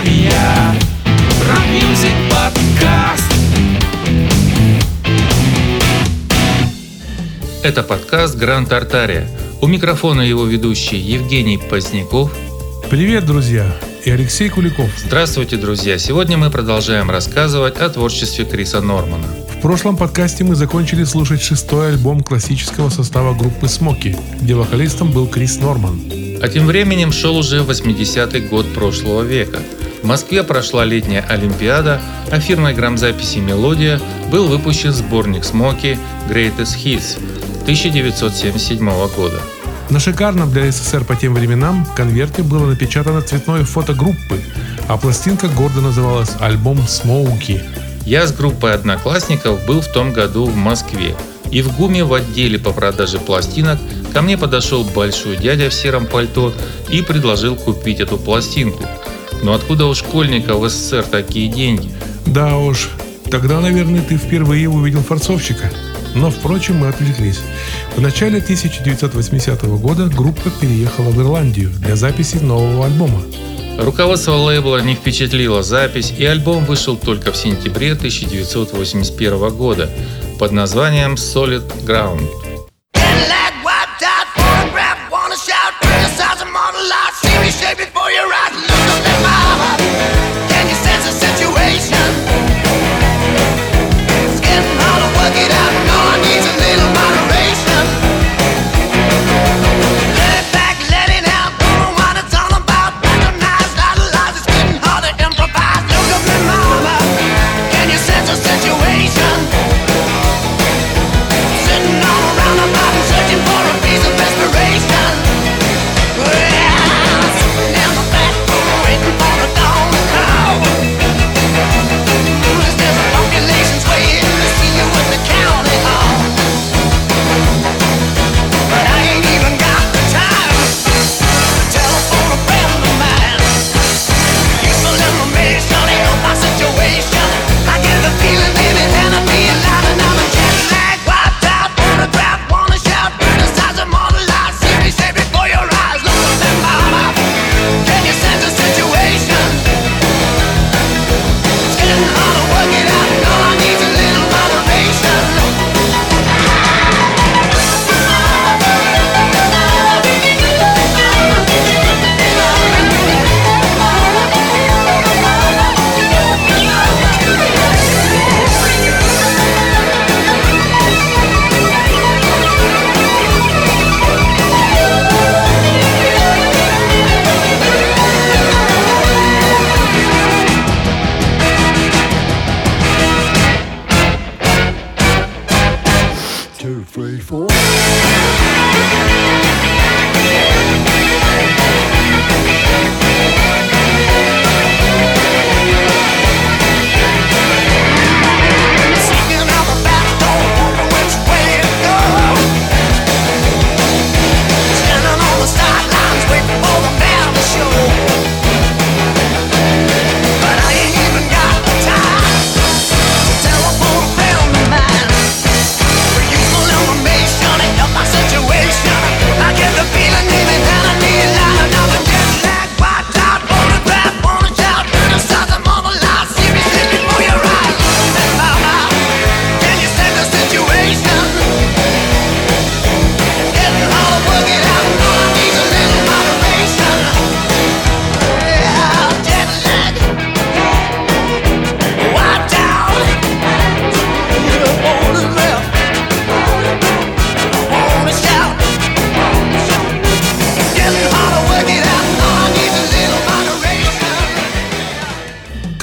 Тартария Rock Music Podcast Это подкаст Гранд Тартария. У микрофона его ведущий Евгений Поздняков. Привет, друзья! И Алексей Куликов. Здравствуйте, друзья! Сегодня мы продолжаем рассказывать о творчестве Криса Нормана. В прошлом подкасте мы закончили слушать шестой альбом классического состава группы Смоки, где вокалистом был Крис Норман. А тем временем шел уже 80-й год прошлого века. В Москве прошла летняя Олимпиада, а фирмой грамзаписи «Мелодия» был выпущен сборник Смоки «Greatest Hits» 1977 года. На шикарном для СССР по тем временам конверте было напечатано цветное фото группы, а пластинка гордо называлась «Альбом Смоуки». Я с группой одноклассников был в том году в Москве. И в ГУМе в отделе по продаже пластинок ко мне подошел большой дядя в сером пальто и предложил купить эту пластинку. Но откуда у школьника в СССР такие деньги? Да уж, тогда, наверное, ты впервые увидел форцовщика. Но, впрочем, мы отвлеклись. В начале 1980 года группа переехала в Ирландию для записи нового альбома. Руководство лейбла не впечатлило запись, и альбом вышел только в сентябре 1981 года под названием Solid Ground.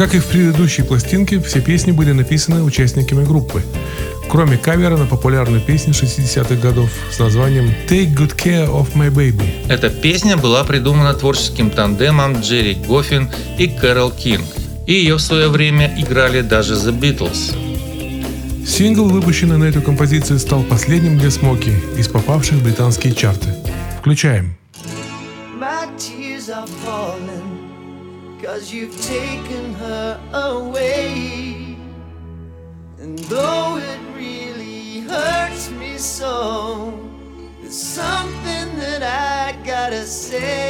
Как и в предыдущей пластинке, все песни были написаны участниками группы, кроме кавера на популярную песню 60-х годов с названием «Take Good Care of My Baby». Эта песня была придумана творческим тандемом Джерри Гоффин и Кэрол Кинг. И ее в свое время играли даже The Beatles. Сингл, выпущенный на эту композицию, стал последним для Смоки из попавших в британские чарты. Включаем. My tears are falling Cause you've taken her away. And though it really hurts me so There's something that I gotta say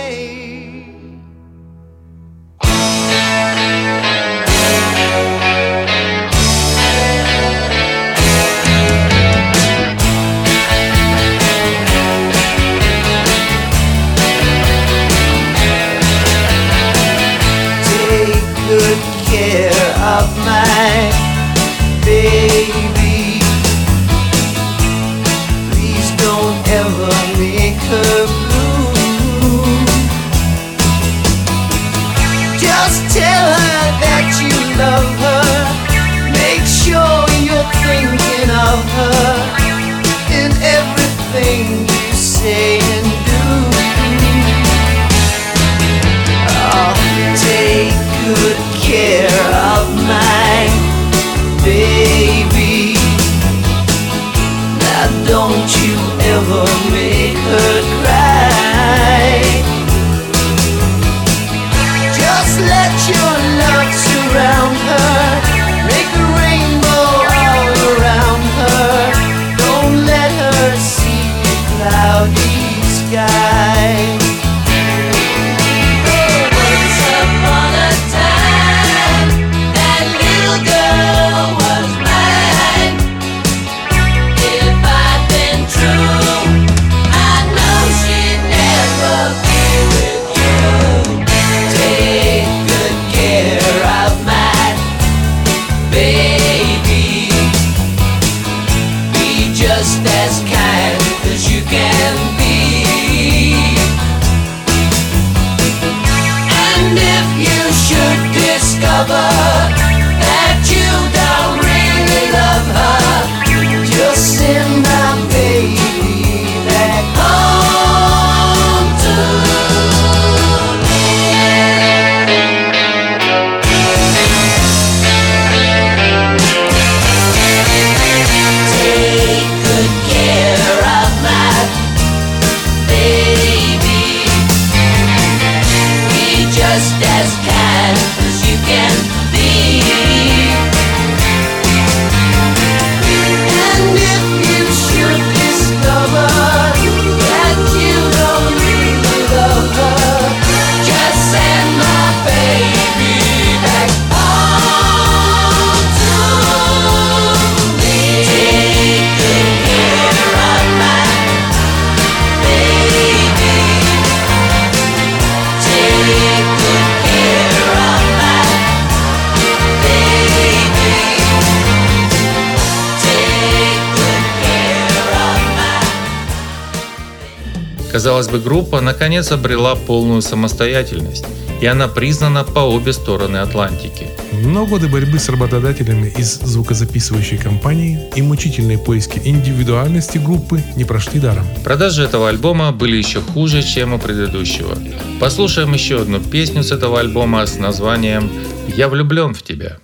Казалось бы, группа наконец обрела полную самостоятельность, и она признана по обе стороны Атлантики. Но годы борьбы с работодателями из звукозаписывающей компании и мучительные поиски индивидуальности группы не прошли даром. Продажи этого альбома были еще хуже, чем у предыдущего. Послушаем еще одну песню с этого альбома с названием «Я влюблен в тебя».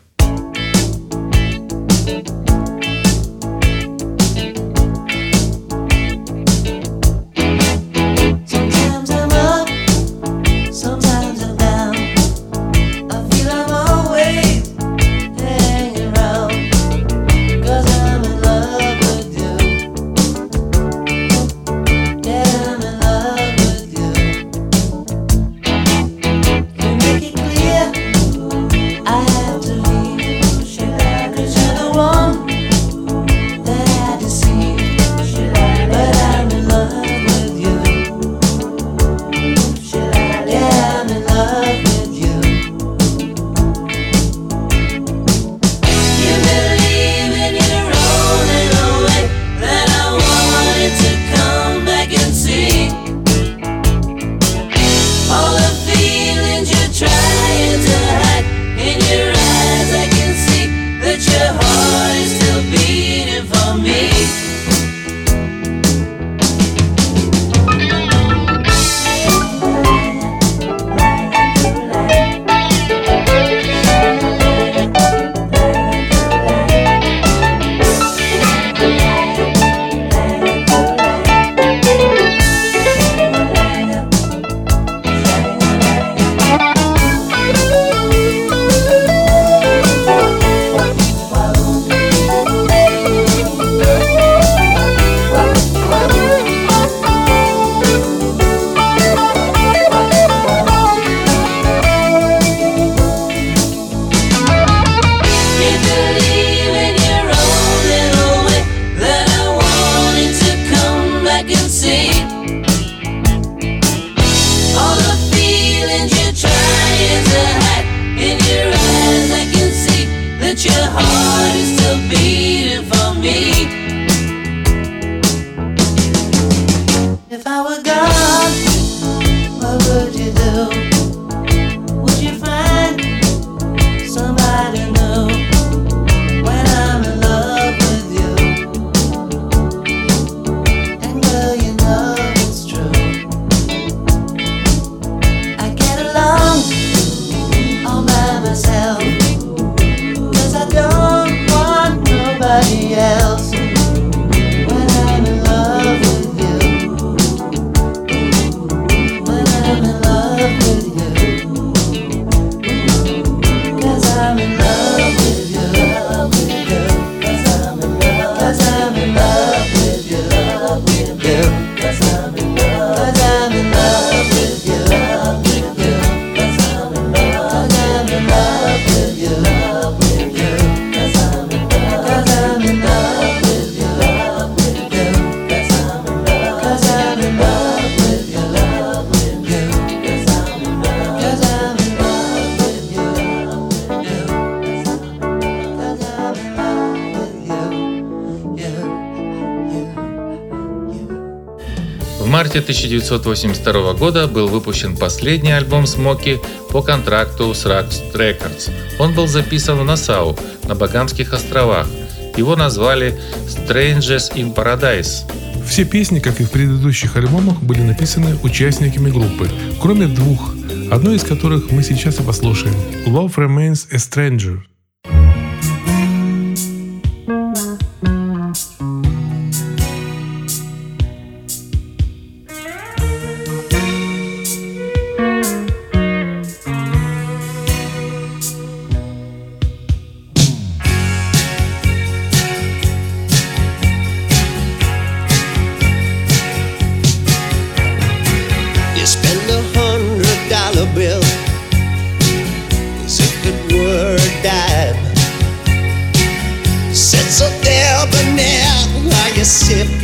1982 года был выпущен последний альбом Смоки по контракту с Rax Records. Он был записан в Насау, на Багамских островах. Его назвали Strangers in Paradise. Все песни, как и в предыдущих альбомах, были написаны участниками группы, кроме двух, одной из которых мы сейчас и послушаем. Love Remains a Stranger.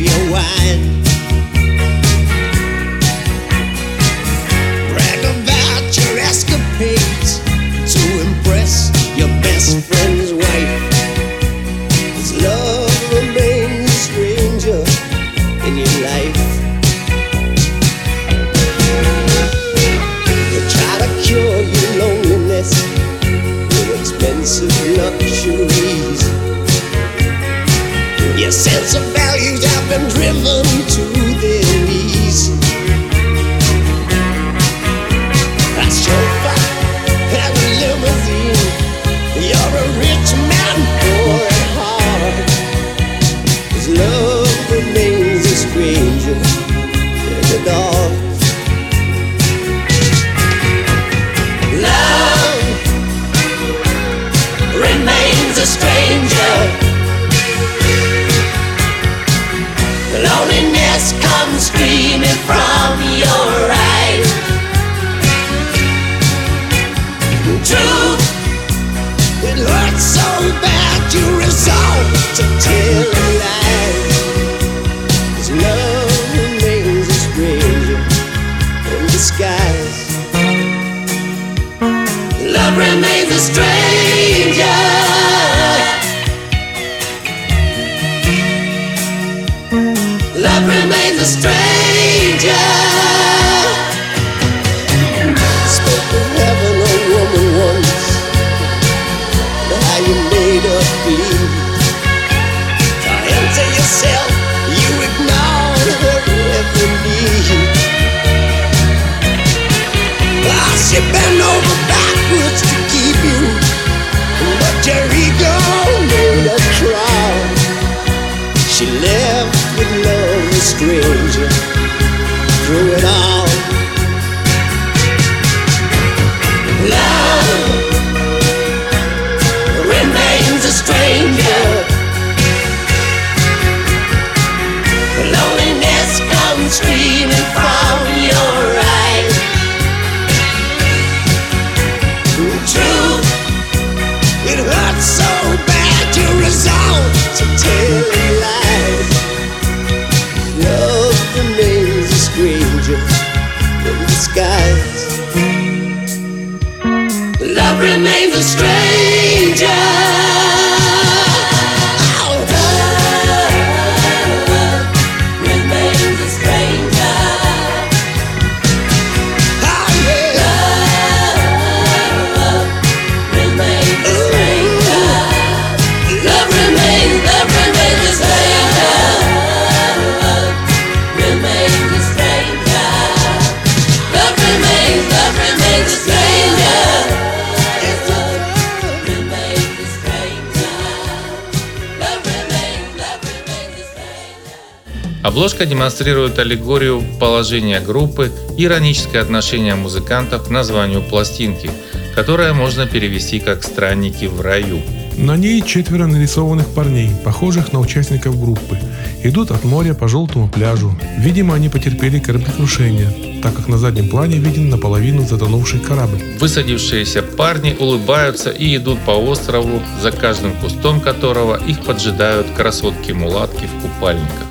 Your wine. A stranger. Loneliness comes screaming from your eyes. Truth, it hurts so bad you resolve to tell Обложка демонстрирует аллегорию положения группы ироническое отношение музыкантов к названию пластинки, которое можно перевести как «Странники в раю». На ней четверо нарисованных парней, похожих на участников группы. Идут от моря по желтому пляжу. Видимо, они потерпели кораблекрушение, так как на заднем плане виден наполовину затонувший корабль. Высадившиеся парни улыбаются и идут по острову, за каждым кустом которого их поджидают красотки-мулатки в купальниках.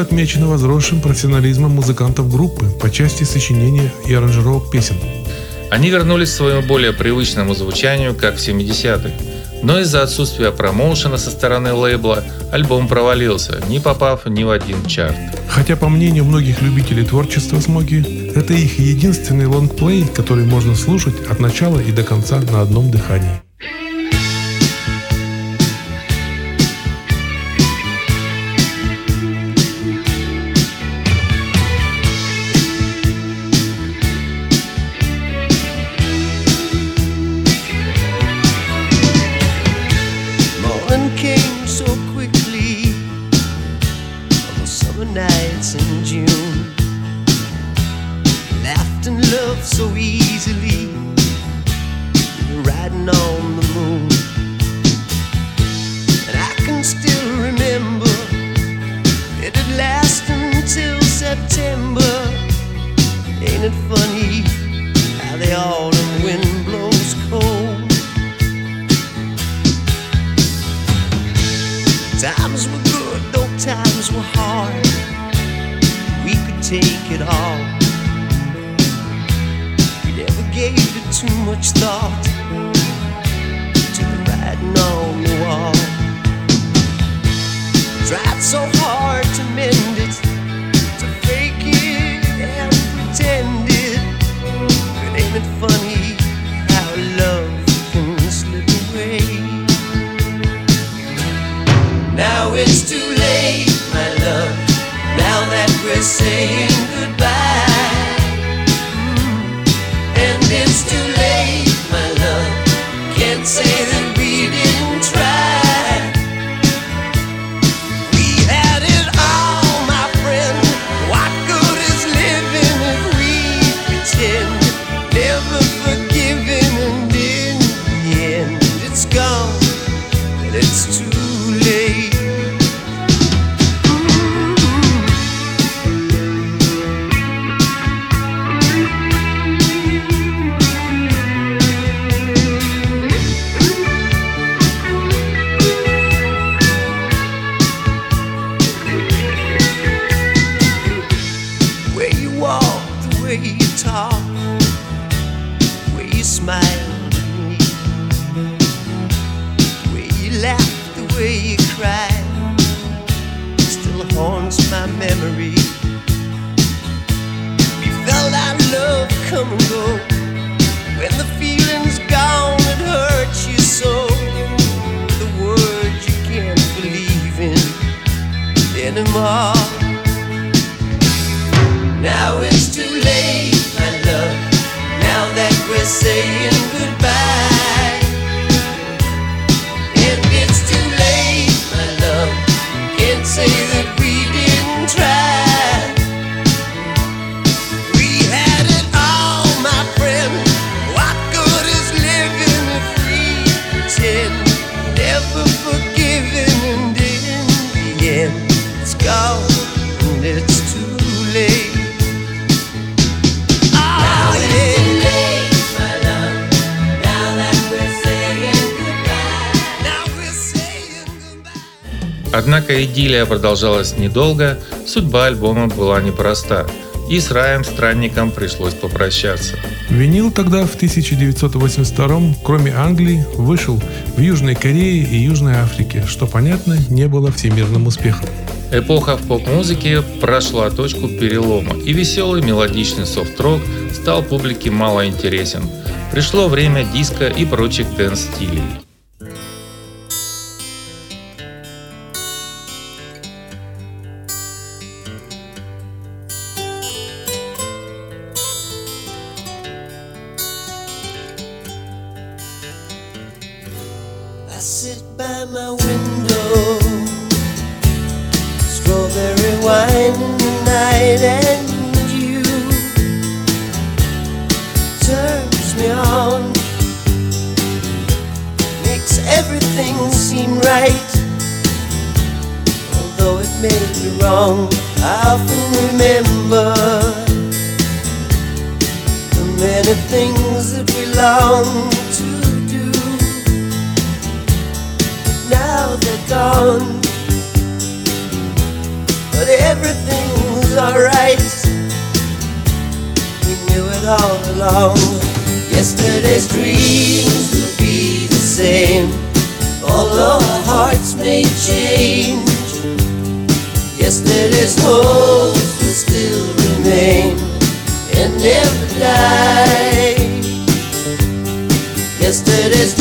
Музыка возросшим профессионализмом музыкантов группы по части сочинения и аранжировок песен. Они вернулись к своему более привычному звучанию, как в 70-х. Но из-за отсутствия промоушена со стороны лейбла альбом провалился, не попав ни в один чарт. Хотя, по мнению многих любителей творчества Смоки, это их единственный лонгплей, который можно слушать от начала и до конца на одном дыхании. it's too late, my love. Now that we're saying. Идиллия продолжалась недолго, судьба альбома была непроста, и с Раем Странником пришлось попрощаться. Винил тогда в 1982 кроме Англии, вышел в Южной Корее и Южной Африке, что, понятно, не было всемирным успехом. Эпоха в поп-музыке прошла точку перелома, и веселый мелодичный софт-рок стал публике мало интересен. Пришло время диско и прочих dance -стилей. Yesterday's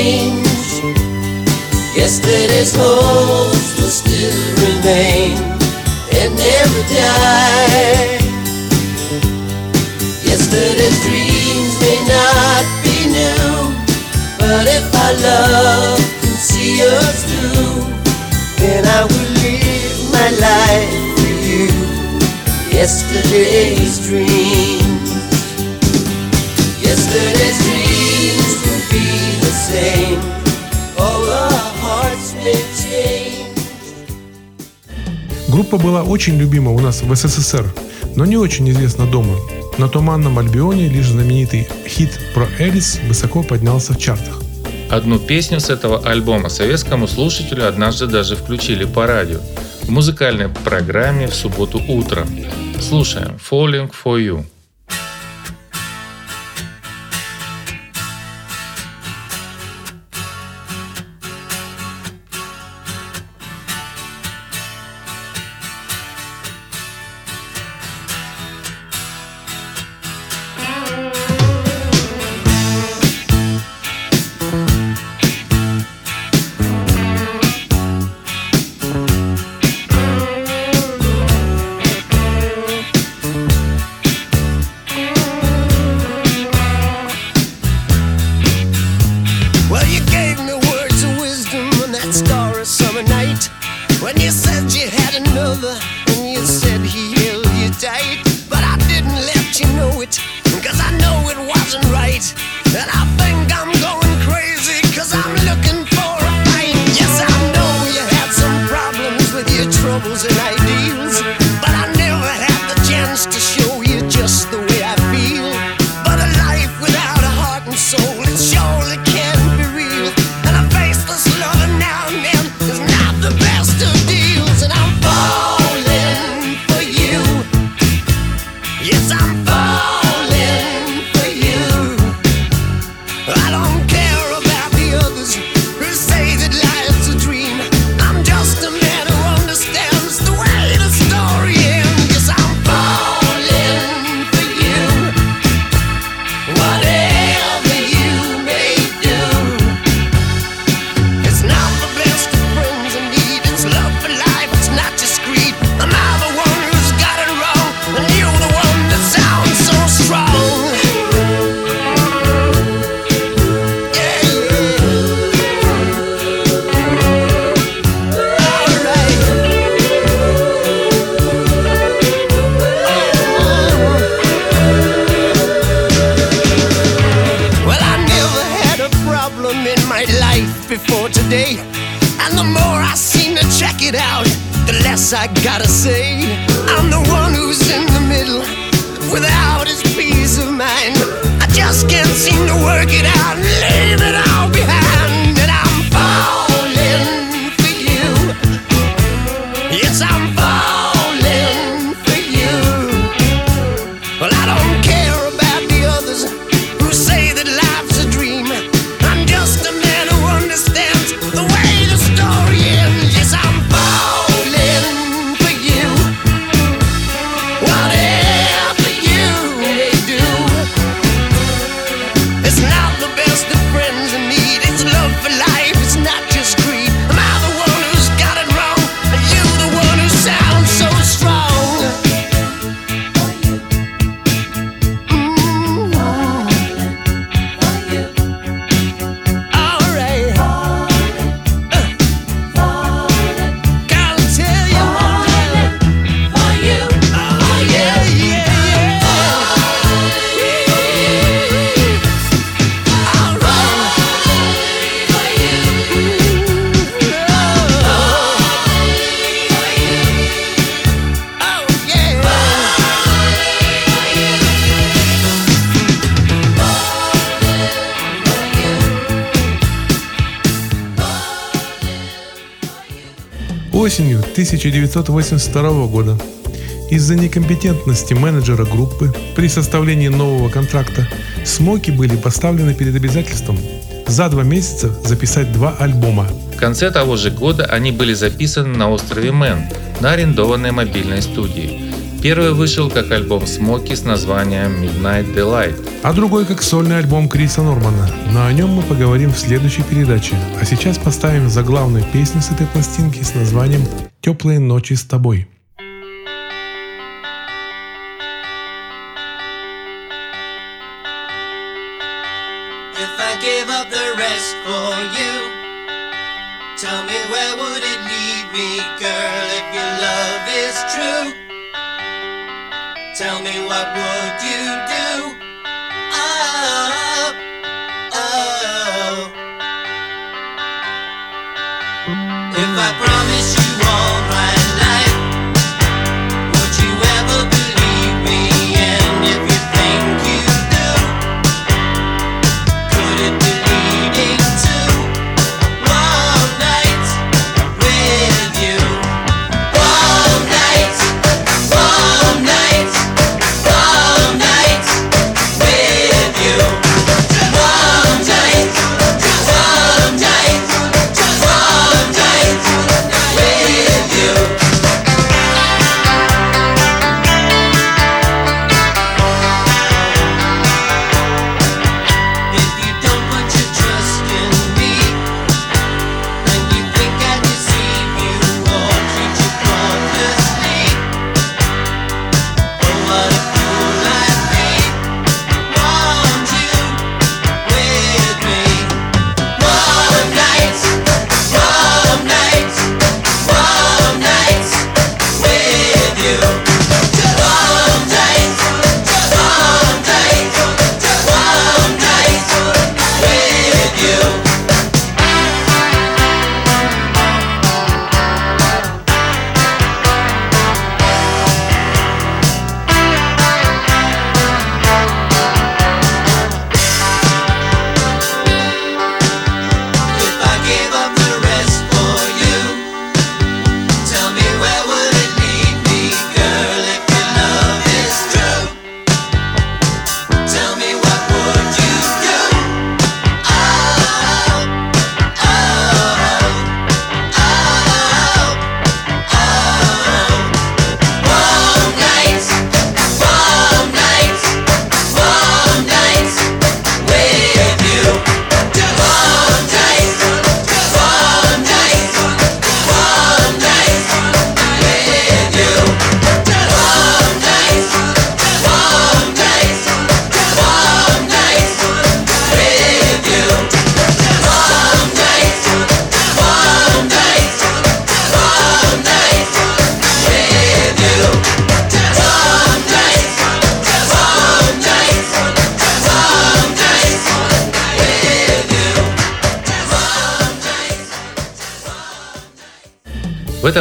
change. Yesterday's hopes will still remain and never die. Yesterday's dreams may not be new, but if our love can see us through, then I will live my life for you. Yesterday's dreams, yesterday's Группа была очень любима у нас в СССР, но не очень известна дома. На Туманном Альбионе лишь знаменитый хит про Элис высоко поднялся в чартах. Одну песню с этого альбома советскому слушателю однажды даже включили по радио в музыкальной программе в субботу утром. Слушаем «Falling for You». 1982 года из-за некомпетентности менеджера группы при составлении нового контракта Смоки были поставлены перед обязательством за два месяца записать два альбома. В конце того же года они были записаны на острове Мэн на арендованной мобильной студии. Первый вышел как альбом Смоки с названием Midnight Delight, а другой как сольный альбом Криса Нормана. Но о нем мы поговорим в следующей передаче. А сейчас поставим заглавную песню с этой пластинки с названием Теплые ночи с тобой. If I gave up the rest for you, tell me where would it lead me, girl, if your love is true? Tell me what would you do? Oh, oh. If I promise you all right.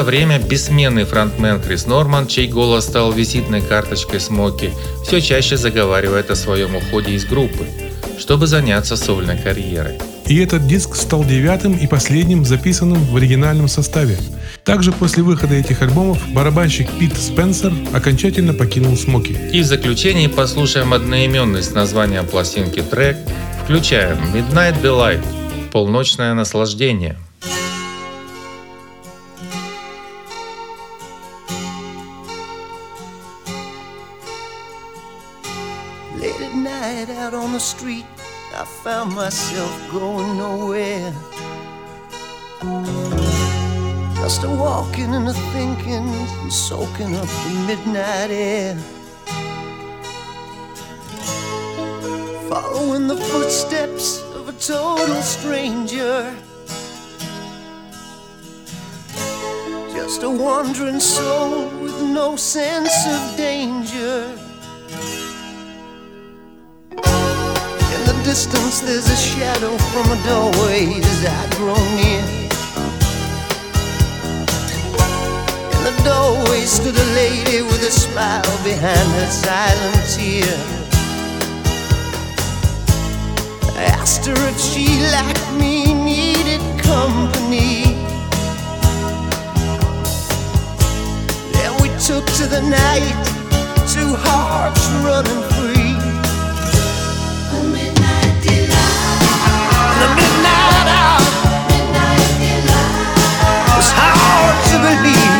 Время бессменный фронтмен Крис Норман, чей голос стал визитной карточкой Смоки, все чаще заговаривает о своем уходе из группы, чтобы заняться сольной карьерой. И этот диск стал девятым и последним записанным в оригинальном составе. Также после выхода этих альбомов барабанщик Пит Спенсер окончательно покинул Смоки. И в заключении послушаем одноименный с названием пластинки трек, включаем Midnight Delight – полночное наслаждение. Late at night out on the street, I found myself going nowhere. Just a walking and a thinking and soaking up the midnight air. Following the footsteps of a total stranger. Just a wandering soul with no sense of danger. Distance, there's a shadow from a doorway as I grow near. In the doorway stood a lady with a smile behind her silent tear. I asked her if she, like me, needed company. Then we took to the night, two hearts running free. Was hard to believe.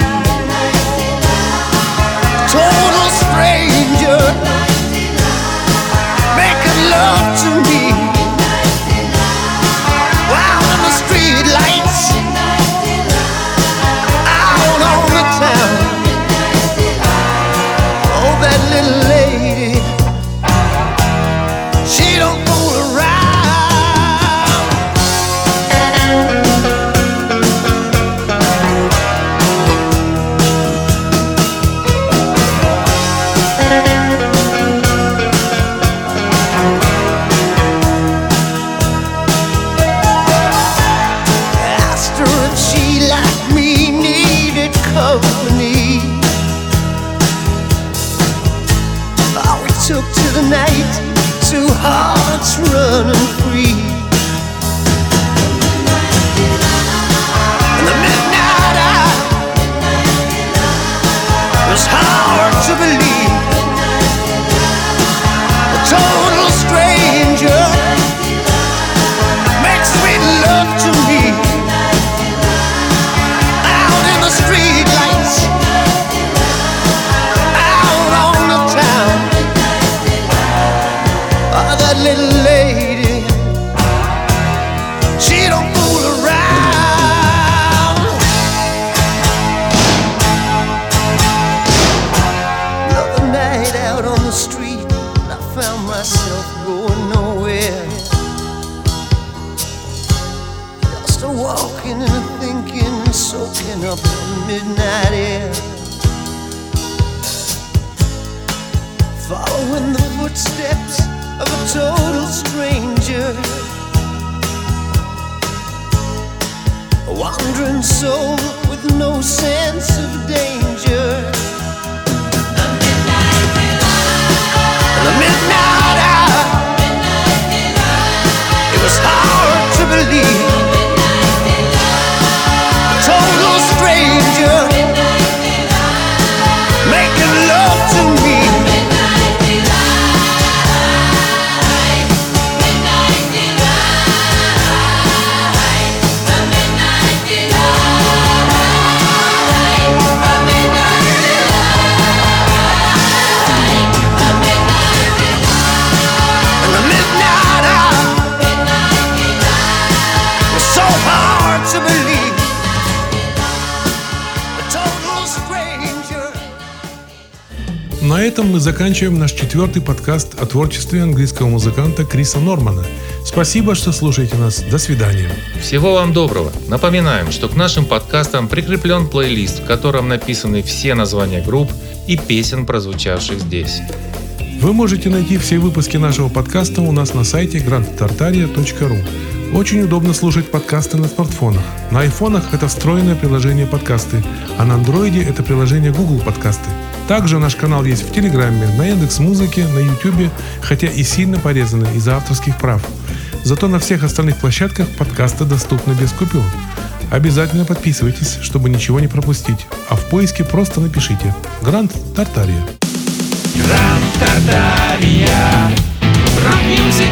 Этом мы заканчиваем наш четвертый подкаст о творчестве английского музыканта Криса Нормана. Спасибо, что слушаете нас. До свидания. Всего вам доброго. Напоминаем, что к нашим подкастам прикреплен плейлист, в котором написаны все названия групп и песен, прозвучавших здесь. Вы можете найти все выпуски нашего подкаста у нас на сайте grandtartaria.ru. Очень удобно слушать подкасты на смартфонах. На айфонах это встроенное приложение подкасты, а на андроиде это приложение Google подкасты. Также наш канал есть в Телеграме, на Яндекс Музыке, на Ютубе, хотя и сильно порезаны из-за авторских прав. Зато на всех остальных площадках подкасты доступны без купюр. Обязательно подписывайтесь, чтобы ничего не пропустить. А в поиске просто напишите «Гранд Тартария». Rock music